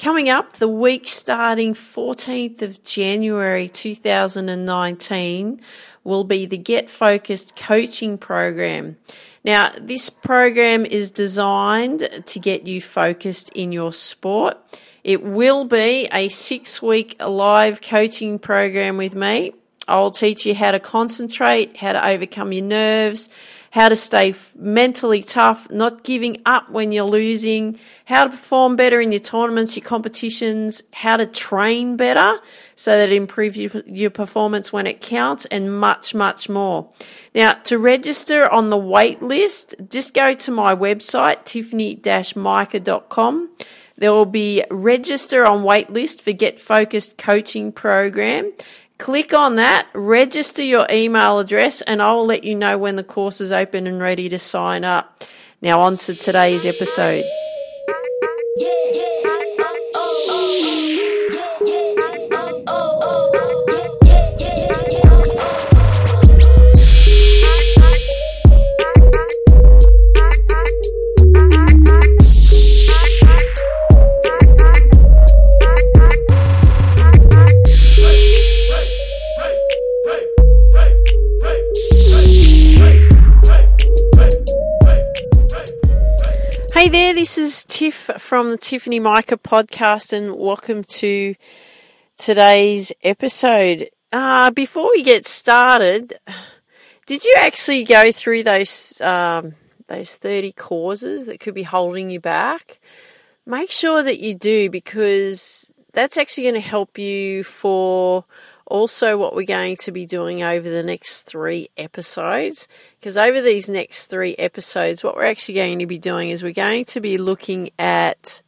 Coming up, the week starting 14th of January 2019 will be the Get Focused coaching program. Now, this program is designed to get you focused in your sport. It will be a six week live coaching program with me. I'll teach you how to concentrate, how to overcome your nerves, how to stay mentally tough, not giving up when you're losing, how to perform better in your tournaments, your competitions, how to train better so that it improves your, your performance when it counts, and much, much more. Now, to register on the wait list, just go to my website, tiffany-mica.com. There will be register on waitlist for Get Focused coaching program. Click on that, register your email address, and I'll let you know when the course is open and ready to sign up. Now, on to today's episode. Hey this is Tiff from the Tiffany Micah podcast, and welcome to today's episode. Uh, before we get started, did you actually go through those um, those thirty causes that could be holding you back? Make sure that you do because that's actually going to help you for also what we're going to be doing over the next three episodes. Because over these next three episodes, what we're actually going to be doing is we're going to be looking at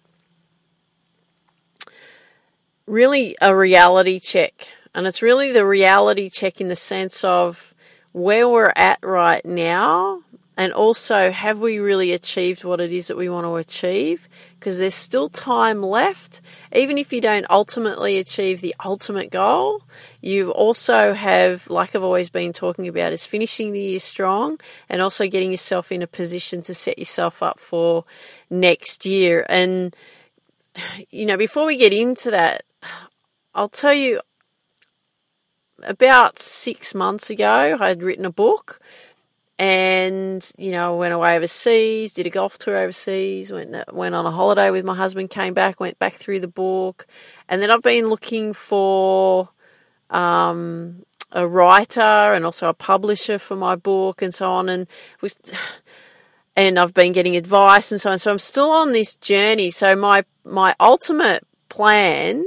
really a reality check. And it's really the reality check in the sense of where we're at right now and also have we really achieved what it is that we want to achieve? Because there's still time left. Even if you don't ultimately achieve the ultimate goal you also have like i've always been talking about is finishing the year strong and also getting yourself in a position to set yourself up for next year. And you know before we get into that i'll tell you about six months ago i had written a book and you know went away overseas did a golf tour overseas went went on a holiday with my husband came back went back through the book. And then I've been looking for um, a writer and also a publisher for my book and so on. And was and I've been getting advice and so on. So I'm still on this journey. So my my ultimate plan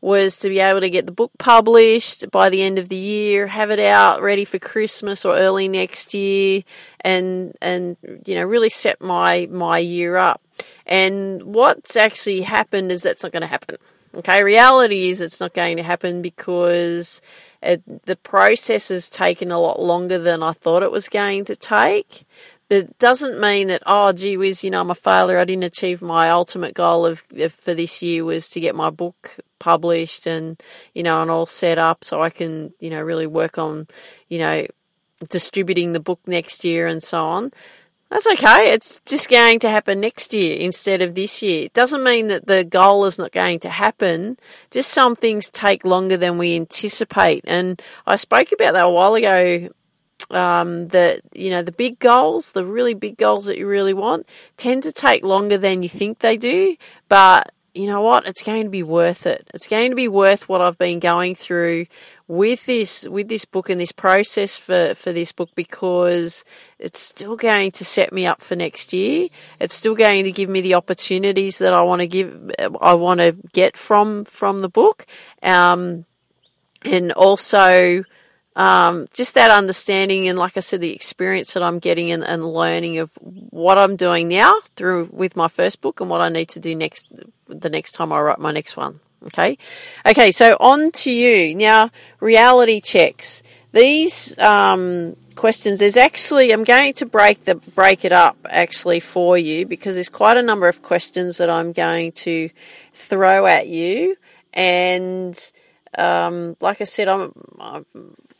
was to be able to get the book published by the end of the year, have it out ready for Christmas or early next year, and and you know really set my my year up. And what's actually happened is that's not going to happen. Okay, reality is it's not going to happen because it, the process has taken a lot longer than I thought it was going to take. It doesn't mean that oh gee whiz, you know I'm a failure. I didn't achieve my ultimate goal of, of for this year was to get my book published and you know and all set up so I can you know really work on you know distributing the book next year and so on. That's okay. It's just going to happen next year instead of this year. It doesn't mean that the goal is not going to happen. Just some things take longer than we anticipate. And I spoke about that a while ago. Um, that you know the big goals, the really big goals that you really want, tend to take longer than you think they do. But you know what? It's going to be worth it. It's going to be worth what I've been going through with this with this book and this process for, for this book because it's still going to set me up for next year. It's still going to give me the opportunities that I want to give I want to get from from the book. Um, and also um, just that understanding and like I said, the experience that I'm getting and, and learning of what I'm doing now through with my first book and what I need to do next the next time I write my next one. Okay. Okay. So on to you now. Reality checks. These um, questions. There's actually I'm going to break the break it up actually for you because there's quite a number of questions that I'm going to throw at you and um, like I said, I'm, I'm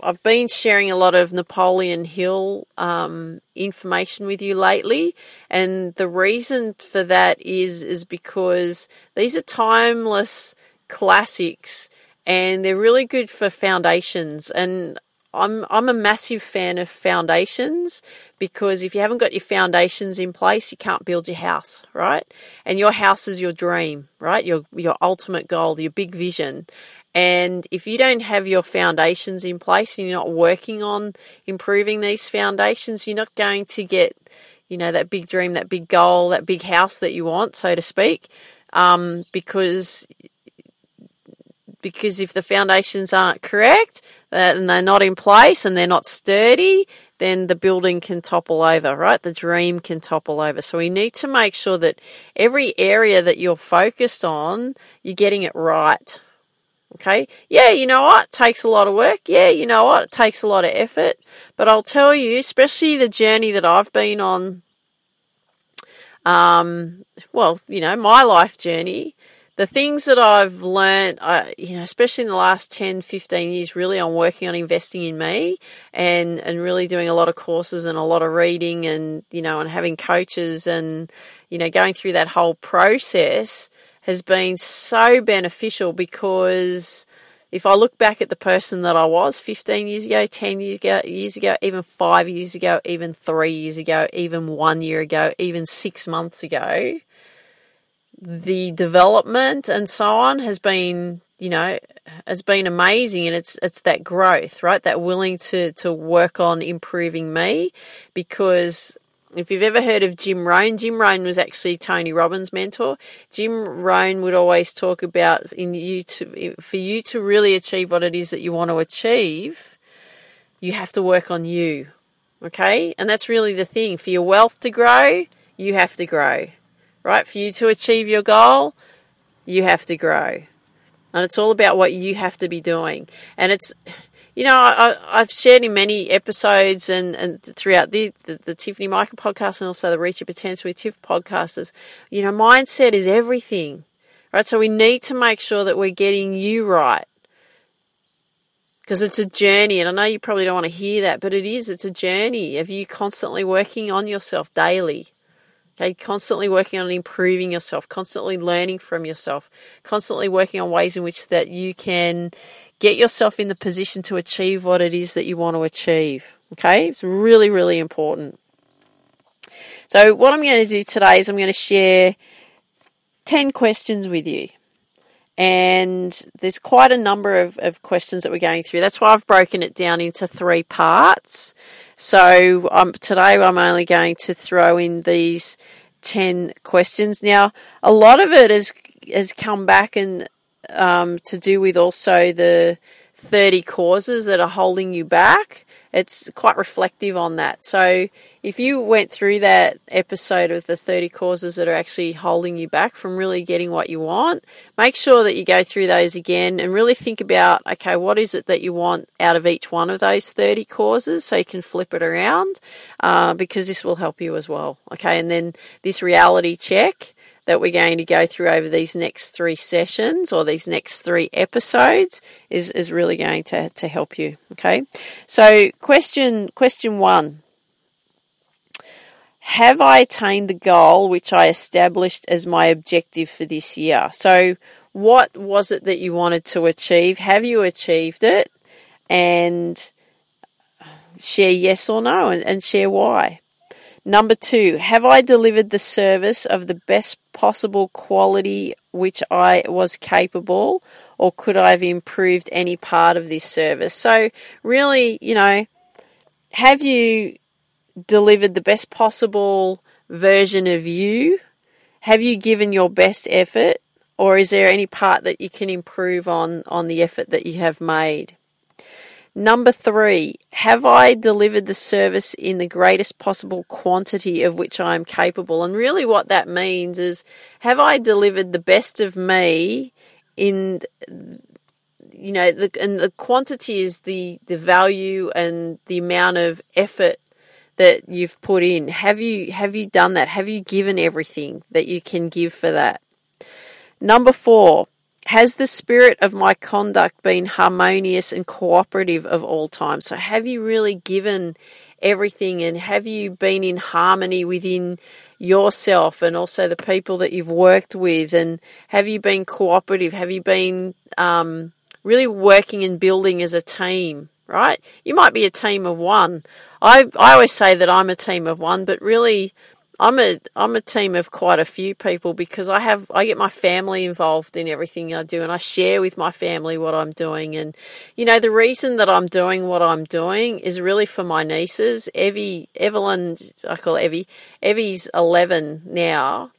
I've been sharing a lot of Napoleon Hill um, information with you lately, and the reason for that is is because these are timeless classics, and they're really good for foundations. And I'm I'm a massive fan of foundations because if you haven't got your foundations in place, you can't build your house, right? And your house is your dream, right? Your your ultimate goal, your big vision. And if you don't have your foundations in place and you're not working on improving these foundations, you're not going to get, you know, that big dream, that big goal, that big house that you want, so to speak. Um, because because if the foundations aren't correct uh, and they're not in place and they're not sturdy, then the building can topple over, right? The dream can topple over. So we need to make sure that every area that you're focused on, you're getting it right. Okay. Yeah, you know what? It takes a lot of work. Yeah, you know what? It takes a lot of effort. But I'll tell you, especially the journey that I've been on, um, well, you know, my life journey, the things that I've learned, I, you know, especially in the last 10, 15 years, really I'm working on investing in me and, and really doing a lot of courses and a lot of reading and, you know, and having coaches and, you know, going through that whole process has been so beneficial because if I look back at the person that I was 15 years ago, 10 years ago, years ago, even five years ago, even three years ago, even one year ago, even six months ago, the development and so on has been, you know, has been amazing and it's it's that growth, right? That willing to to work on improving me because if you've ever heard of Jim Rohn, Jim Rohn was actually Tony Robbins' mentor. Jim Rohn would always talk about in you to for you to really achieve what it is that you want to achieve, you have to work on you. Okay? And that's really the thing. For your wealth to grow, you have to grow right? For you to achieve your goal, you have to grow. And it's all about what you have to be doing. And it's, you know, I, have shared in many episodes and, and throughout the, the, the, Tiffany Micah podcast and also the Reach Your Potential with Tiff podcasters, you know, mindset is everything, right? So we need to make sure that we're getting you right. Because it's a journey, and I know you probably don't want to hear that, but it is. It's a journey of you constantly working on yourself daily. Okay, constantly working on improving yourself, constantly learning from yourself, constantly working on ways in which that you can get yourself in the position to achieve what it is that you want to achieve. Okay, it's really, really important. So, what I'm going to do today is I'm going to share 10 questions with you. And there's quite a number of, of questions that we're going through. That's why I've broken it down into three parts. So um, today I'm only going to throw in these 10 questions. Now, a lot of it has, has come back and um, to do with also the 30 causes that are holding you back it's quite reflective on that. So if you went through that episode of the 30 causes that are actually holding you back from really getting what you want, make sure that you go through those again and really think about, okay, what is it that you want out of each one of those 30 causes so you can flip it around uh, because this will help you as well. Okay, and then this reality check that we're going to go through over these next three sessions or these next three episodes is, is really going to, to help you. Okay. So question question one. Have I attained the goal which I established as my objective for this year? So what was it that you wanted to achieve? Have you achieved it? And share yes or no and, and share why. Number two, have I delivered the service of the best possible quality which I was capable, or could I have improved any part of this service? So, really, you know, have you delivered the best possible version of you? Have you given your best effort? Or is there any part that you can improve on on the effort that you have made? Number three, have I delivered the service in the greatest possible quantity of which I am capable? And really, what that means is, have I delivered the best of me in, you know, the, and the quantity is the, the value and the amount of effort that you've put in. Have you, have you done that? Have you given everything that you can give for that? Number four, Has the spirit of my conduct been harmonious and cooperative of all time? So, have you really given everything and have you been in harmony within yourself and also the people that you've worked with? And have you been cooperative? Have you been um, really working and building as a team? Right? You might be a team of one. I I always say that I'm a team of one, but really I'm a I'm a team of quite a few people because I have I get my family involved in everything I do and I share with my family what I'm doing. And you know the reason that I'm doing what I'm doing is really for my nieces. Evie Evelyn I call Evie. Evie's 11 now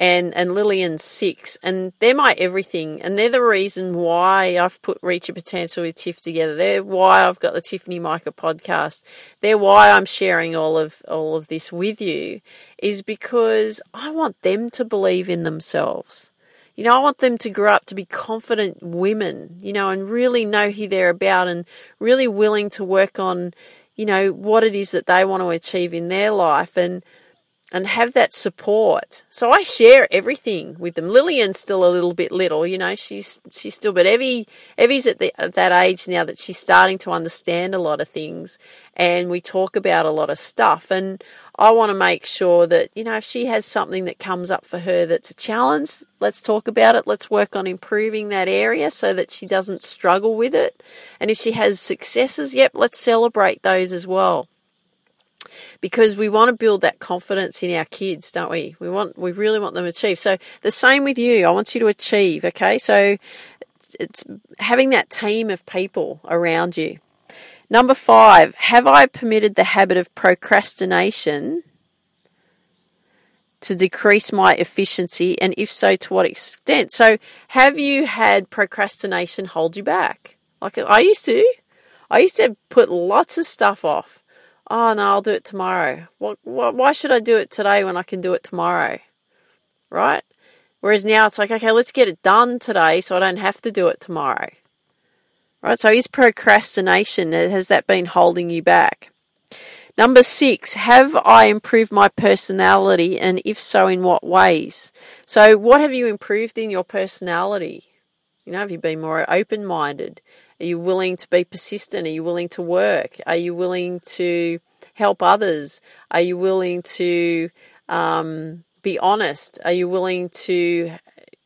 and and Lillian's six, and they're my everything, and they're the reason why I've put Reach Your Potential with Tiff together. They're why I've got the Tiffany Micah podcast. They're why I'm sharing all of all of this with you, is because I want them to believe in themselves. You know, I want them to grow up to be confident women, you know, and really know who they're about and really willing to work on, you know, what it is that they want to achieve in their life. And and have that support. So I share everything with them. Lillian's still a little bit little, you know. She's she's still, but Evie Evie's at, the, at that age now that she's starting to understand a lot of things, and we talk about a lot of stuff. And I want to make sure that you know if she has something that comes up for her that's a challenge, let's talk about it. Let's work on improving that area so that she doesn't struggle with it. And if she has successes, yep, let's celebrate those as well because we want to build that confidence in our kids, don't we? We want, we really want them to achieve. So the same with you. I want you to achieve. Okay. So it's having that team of people around you. Number five, have I permitted the habit of procrastination to decrease my efficiency? And if so, to what extent? So have you had procrastination hold you back? Like I used to. I used to put lots of stuff off oh no, I'll do it tomorrow. What, what, why should I do it today when I can do it tomorrow? Right? Whereas now it's like, okay, let's get it done today so I don't have to do it tomorrow. Right? So is procrastination, has that been holding you back? Number six, have I improved my personality and if so, in what ways? So, what have you improved in your personality? You know, have you been more open minded? Are you willing to be persistent? Are you willing to work? Are you willing to help others? Are you willing to um, be honest? Are you willing to,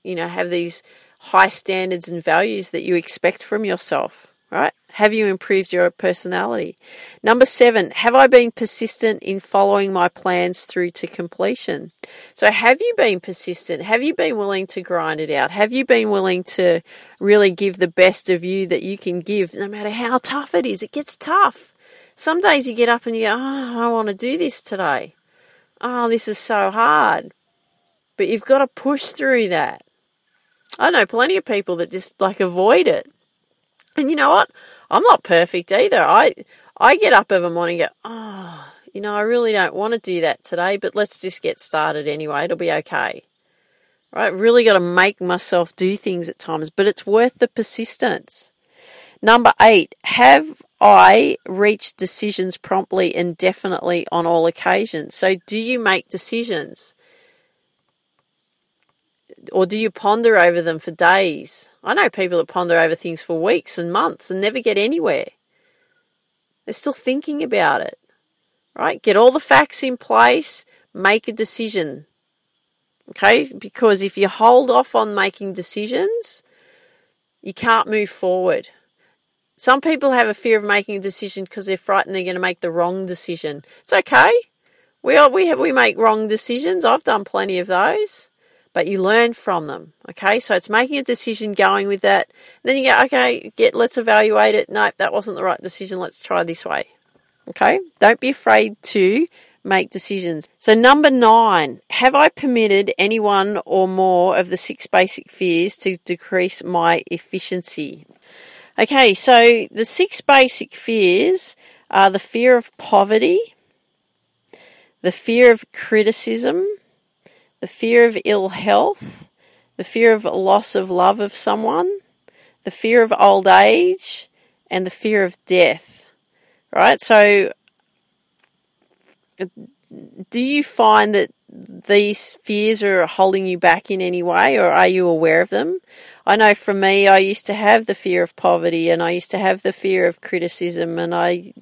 you know, have these high standards and values that you expect from yourself, right? Have you improved your personality? Number seven, have I been persistent in following my plans through to completion? So, have you been persistent? Have you been willing to grind it out? Have you been willing to really give the best of you that you can give, no matter how tough it is? It gets tough. Some days you get up and you go, Oh, I don't want to do this today. Oh, this is so hard. But you've got to push through that. I know plenty of people that just like avoid it. And you know what? I'm not perfect either. I I get up every morning and go, oh, you know, I really don't want to do that today, but let's just get started anyway. It'll be okay. Right? Really got to make myself do things at times, but it's worth the persistence. Number eight, have I reached decisions promptly and definitely on all occasions? So, do you make decisions? Or do you ponder over them for days? I know people that ponder over things for weeks and months and never get anywhere. They're still thinking about it, right? Get all the facts in place, make a decision. Okay? Because if you hold off on making decisions, you can't move forward. Some people have a fear of making a decision because they're frightened they're going to make the wrong decision. It's okay. We all, we have, we make wrong decisions. I've done plenty of those but you learn from them. Okay, so it's making a decision, going with that. then you go, okay, get let's evaluate it. Nope, that wasn't the right decision. Let's try this way. Okay, don't be afraid to make decisions. So, number nine, have I permitted any one or more of the six basic fears to decrease my efficiency? Okay, so the six basic fears are the fear of poverty, the fear of criticism, the fear of ill health, the fear of loss of love of someone, the fear of old age, and the fear of death. Right? So, do you find that these fears are holding you back in any way, or are you aware of them? I know for me, I used to have the fear of poverty and I used to have the fear of criticism, and I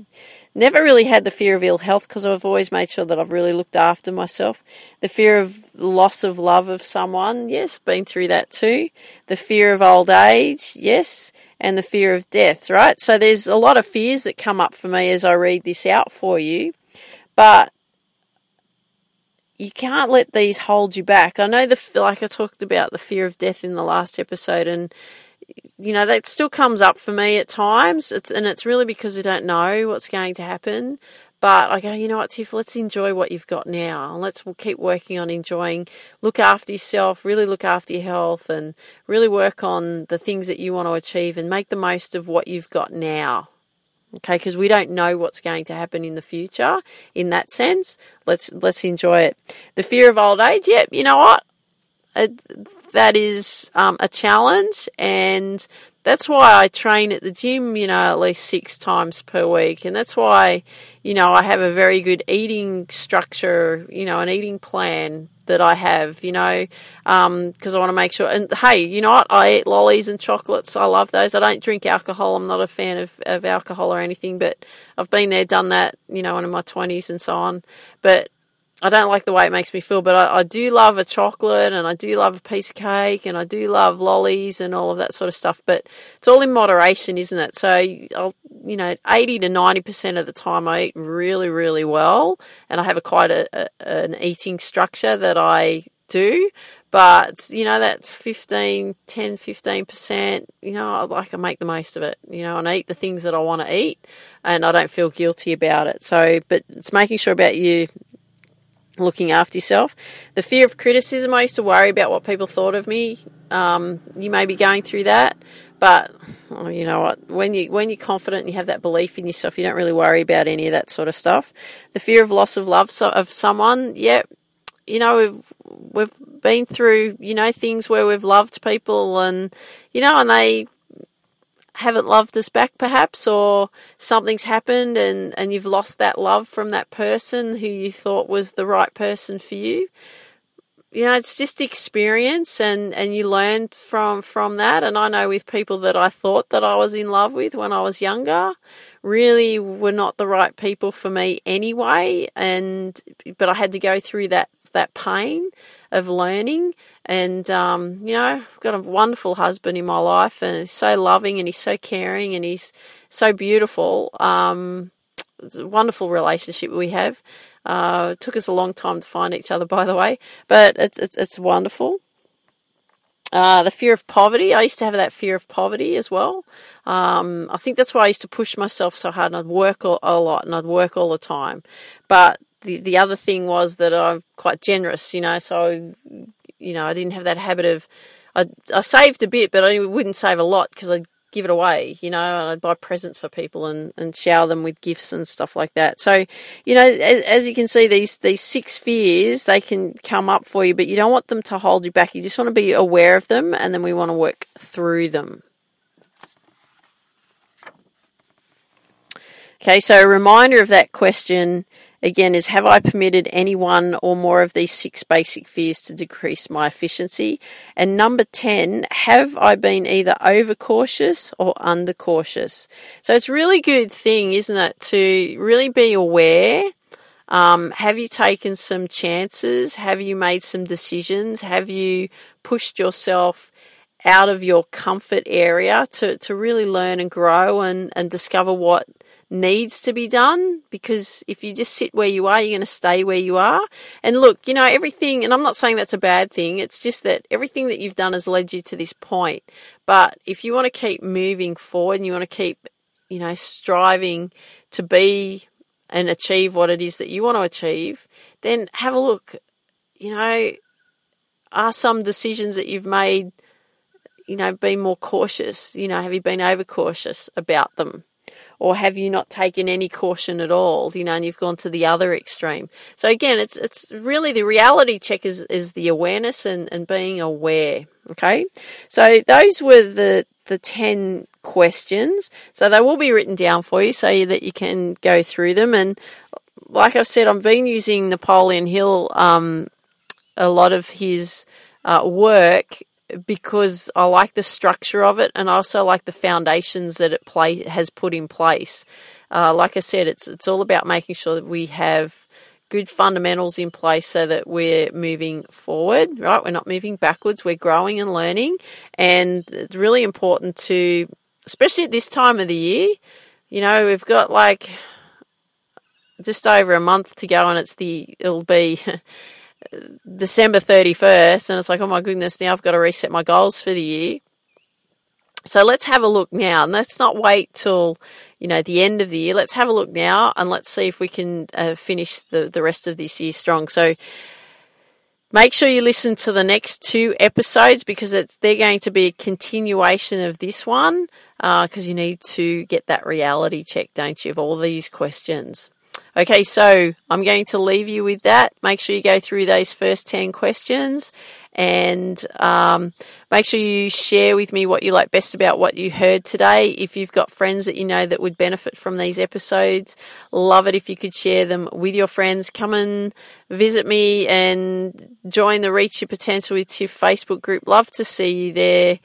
never really had the fear of ill health because I've always made sure that I've really looked after myself. The fear of loss of love of someone, yes, been through that too. The fear of old age, yes, and the fear of death, right? So there's a lot of fears that come up for me as I read this out for you, but you can't let these hold you back. I know the like I talked about the fear of death in the last episode, and you know that still comes up for me at times. It's and it's really because I don't know what's going to happen. But I go, you know what, Tiff, let's enjoy what you've got now. Let's we'll keep working on enjoying, look after yourself, really look after your health, and really work on the things that you want to achieve and make the most of what you've got now. Okay, because we don't know what's going to happen in the future. In that sense, let's let's enjoy it. The fear of old age, yep. Yeah, you know what? That is um, a challenge, and that's why I train at the gym, you know, at least six times per week. And that's why, you know, I have a very good eating structure, you know, an eating plan that I have, you know, because um, I want to make sure. And hey, you know what? I eat lollies and chocolates. I love those. I don't drink alcohol. I'm not a fan of, of alcohol or anything, but I've been there, done that, you know, in my 20s and so on. But I don't like the way it makes me feel, but I, I, do love a chocolate and I do love a piece of cake and I do love lollies and all of that sort of stuff. But it's all in moderation, isn't it? So I'll, you know, 80 to 90% of the time I eat really, really well and I have a quite a, a, an eating structure that I do. But, you know, that 15, 10, 15%, you know, I like to make the most of it, you know, and eat the things that I want to eat and I don't feel guilty about it. So, but it's making sure about you looking after yourself. The fear of criticism, I used to worry about what people thought of me. Um, you may be going through that, but oh, you know what? When you when you're confident and you have that belief in yourself, you don't really worry about any of that sort of stuff. The fear of loss of love of someone, yeah, you know we've we've been through you know things where we've loved people and you know and they haven't loved us back perhaps or something's happened and, and you've lost that love from that person who you thought was the right person for you. You know it's just experience and and you learn from from that. And i know with people that i thought that i was in love with when i was younger really were not the right people for me anyway. And but i had to go through that that pain of learning. And, um, you know, I've got a wonderful husband in my life and he's so loving and he's so caring and he's so beautiful. Um, it's a wonderful relationship we have. Uh, it took us a long time to find each other, by the way, but it's, it's, it's wonderful. Uh, the fear of poverty. I used to have that fear of poverty as well. Um, I think that's why I used to push myself so hard and I'd work a, a lot and I'd work all the time. But the the other thing was that I'm quite generous, you know, so you know I didn't have that habit of I, I saved a bit, but I wouldn't save a lot because I'd give it away, you know, and I'd buy presents for people and, and shower them with gifts and stuff like that. So, you know, as, as, you can see, these these six fears they can come up for you, but you don't want them to hold you back. You just want to be aware of them, and then we want to work through them. Okay, so a reminder of that question again is have I permitted any one or more of these six basic fears to decrease my efficiency? And number 10, have I been either overcautious or undercautious? So it's really good thing, isn't it, to really be aware. Um, have you taken some chances? Have you made some decisions? Have you pushed yourself out of your comfort area to, to really learn and grow and, and discover what needs to be done because if you just sit where you are, you're going to stay where you are. And look, you know, everything, and I'm not saying that's a bad thing, it's just that everything that you've done has led you to this point. But if you want to keep moving forward and you want to keep, you know, striving to be and achieve what it is that you want to achieve, then have a look. You know, are some decisions that you've made, you know, been more cautious? You know, have you been overcautious about them? Or have you not taken any caution at all you know and you've gone to the other extreme? So again it's it's really the reality check is is the awareness and and being aware okay? So those were the the 10 questions. So they will be written down for you so that you can go through them. And like I've said, I've been using Napoleon Hill um, a lot of his uh, work because I like the structure of it and I also like the foundations that it play has put in place. Uh, like I said, it's it's all about making sure that we have good fundamentals in place so that we're moving forward, right? We're not moving backwards, we're growing and learning. And it's really important to, especially at this time of the year, you know, we've got like just over a month to go and it's the, it'll be December 31st. And it's like, oh my goodness, now I've got to reset my goals for the year. So let's have a look now and let's not wait till, you know, the end of the year. Let's have a look now and let's see if we can uh, finish the, the rest of this year strong. So make sure you listen to the next two episodes because it's, they're going to be a continuation of this one because uh, you need to get that reality check, don't you, of all these questions. Okay, so I'm going to leave you with that. Make sure you go through those first 10 questions and um, make sure you share with me what you like best about what you heard today. If you've got friends that you know that would benefit from these episodes, love it if you could share them with your friends. Come and visit me and join the Reach Your Potential with Tiff Facebook group. Love to see you there.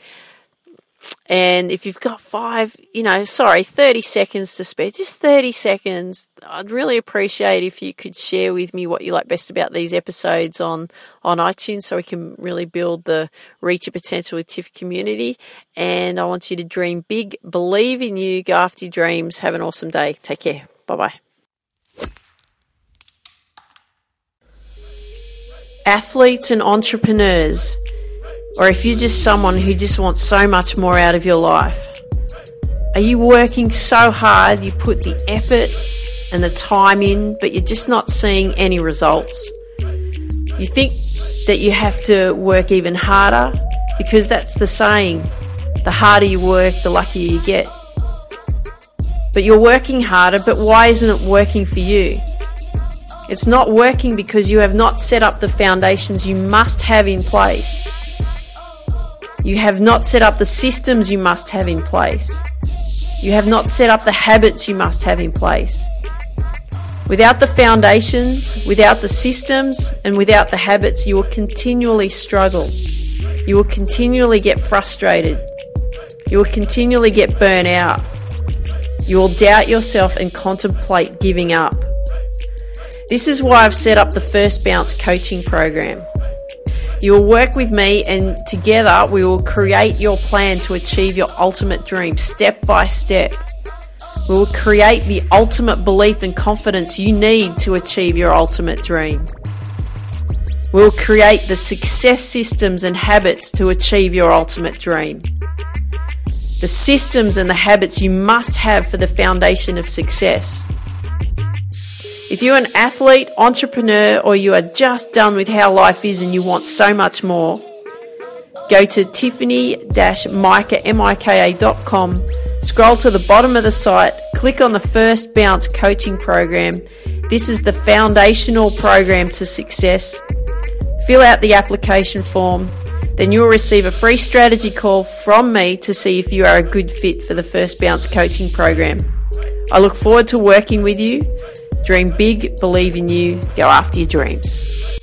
And if you've got five, you know, sorry, 30 seconds to spare, just 30 seconds, I'd really appreciate if you could share with me what you like best about these episodes on, on iTunes so we can really build the Reach Your Potential with Tiff community. And I want you to dream big, believe in you, go after your dreams. Have an awesome day. Take care. Bye bye. Athletes and entrepreneurs or if you're just someone who just wants so much more out of your life. Are you working so hard, you put the effort and the time in, but you're just not seeing any results? You think that you have to work even harder because that's the saying the harder you work, the luckier you get. But you're working harder, but why isn't it working for you? It's not working because you have not set up the foundations you must have in place. You have not set up the systems you must have in place. You have not set up the habits you must have in place. Without the foundations, without the systems, and without the habits, you will continually struggle. You will continually get frustrated. You will continually get burnt out. You will doubt yourself and contemplate giving up. This is why I've set up the First Bounce coaching program. You will work with me, and together we will create your plan to achieve your ultimate dream step by step. We will create the ultimate belief and confidence you need to achieve your ultimate dream. We will create the success systems and habits to achieve your ultimate dream. The systems and the habits you must have for the foundation of success. If you're an athlete, entrepreneur, or you are just done with how life is and you want so much more, go to tiffany-mika.com, scroll to the bottom of the site, click on the First Bounce coaching program. This is the foundational program to success. Fill out the application form, then you'll receive a free strategy call from me to see if you are a good fit for the First Bounce coaching program. I look forward to working with you. Dream big, believe in you, go after your dreams.